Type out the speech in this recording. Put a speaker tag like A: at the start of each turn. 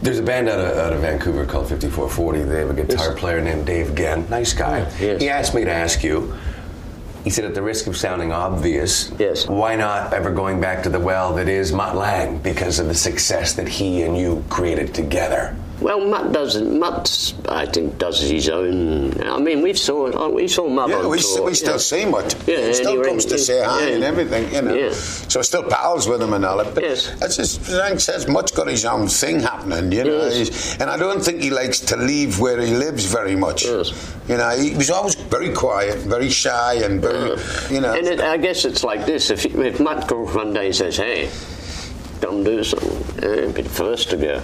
A: There's a band out of, out of Vancouver called 5440. They have a guitar
B: Yes.
A: player named Dave Genn. Nice guy.
B: Yes.
A: He asked me to ask you. He said, at the risk of sounding obvious,
B: Yes.
A: why not ever going back to the well that is Mutt Lange because of the success that he and you created together?
B: Well, Mutt doesn't. Mutt, I think, does his own. I mean, we saw it. We saw Mutt
C: Yeah, we,
B: tour.
C: still, we still
B: yeah.
C: see Mutt.
B: Yeah,
C: he still comes to say hi
B: yeah.
C: and everything, you know.
B: Yeah.
C: So still pals with him and all that. But
B: Yes.
C: as just Frank says, Mutt's got his own thing happening, you know.
B: Yes.
C: And I don't think he likes to leave where he lives very much.
B: Yes.
C: You know, he was always very quiet, very shy, and very, you know.
B: And it, I guess it's like this: if, if Mutt calls one day and says, "Hey, come do something," eh, be the first to go.